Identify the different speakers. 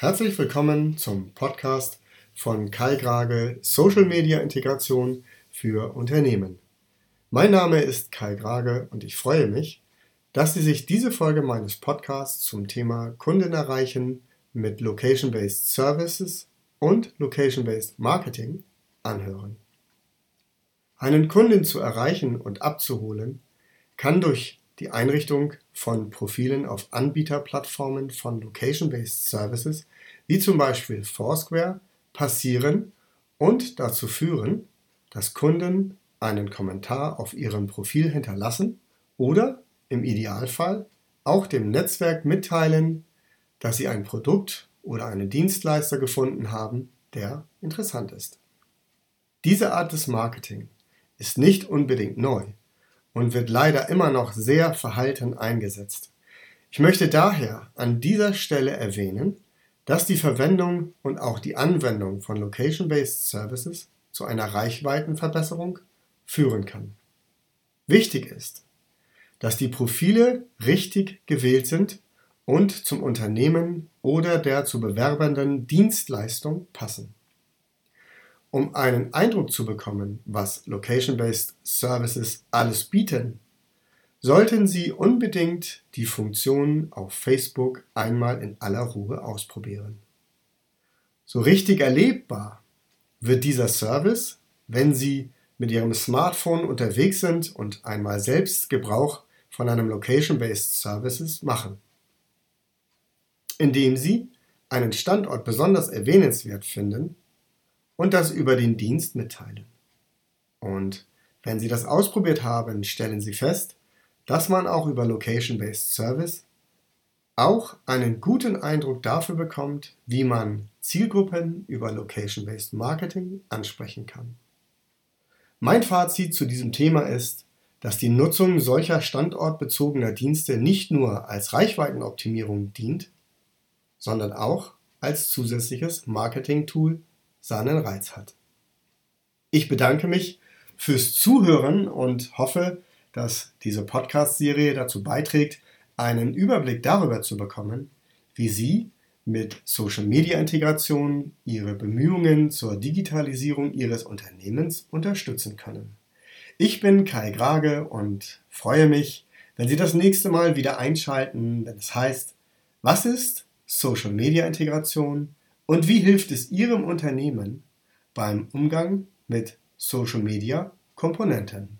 Speaker 1: Herzlich willkommen zum Podcast von Kai Grage Social Media Integration für Unternehmen. Mein Name ist Kai Grage und ich freue mich, dass Sie sich diese Folge meines Podcasts zum Thema Kunden erreichen mit Location-Based Services und Location-Based Marketing anhören. Einen Kunden zu erreichen und abzuholen kann durch die Einrichtung von Profilen auf Anbieterplattformen von Location-Based Services, wie zum Beispiel Foursquare, passieren und dazu führen, dass Kunden einen Kommentar auf ihrem Profil hinterlassen oder im Idealfall auch dem Netzwerk mitteilen, dass sie ein Produkt oder einen Dienstleister gefunden haben, der interessant ist. Diese Art des Marketing ist nicht unbedingt neu und wird leider immer noch sehr verhalten eingesetzt. Ich möchte daher an dieser Stelle erwähnen, dass die Verwendung und auch die Anwendung von Location-Based Services zu einer Reichweitenverbesserung führen kann. Wichtig ist, dass die Profile richtig gewählt sind und zum Unternehmen oder der zu bewerbenden Dienstleistung passen. Um einen Eindruck zu bekommen, was Location-Based Services alles bieten, sollten Sie unbedingt die Funktion auf Facebook einmal in aller Ruhe ausprobieren. So richtig erlebbar wird dieser Service, wenn Sie mit Ihrem Smartphone unterwegs sind und einmal selbst Gebrauch von einem Location-Based Services machen. Indem Sie einen Standort besonders erwähnenswert finden, und das über den Dienst mitteilen. Und wenn Sie das ausprobiert haben, stellen Sie fest, dass man auch über Location-Based Service auch einen guten Eindruck dafür bekommt, wie man Zielgruppen über Location-Based Marketing ansprechen kann. Mein Fazit zu diesem Thema ist, dass die Nutzung solcher standortbezogener Dienste nicht nur als Reichweitenoptimierung dient, sondern auch als zusätzliches Marketing-Tool seinen Reiz hat. Ich bedanke mich fürs Zuhören und hoffe, dass diese Podcast-Serie dazu beiträgt, einen Überblick darüber zu bekommen, wie Sie mit Social-Media-Integration Ihre Bemühungen zur Digitalisierung Ihres Unternehmens unterstützen können. Ich bin Kai Grage und freue mich, wenn Sie das nächste Mal wieder einschalten, wenn es heißt, was ist Social-Media-Integration und wie hilft es Ihrem Unternehmen beim Umgang mit Social-Media-Komponenten?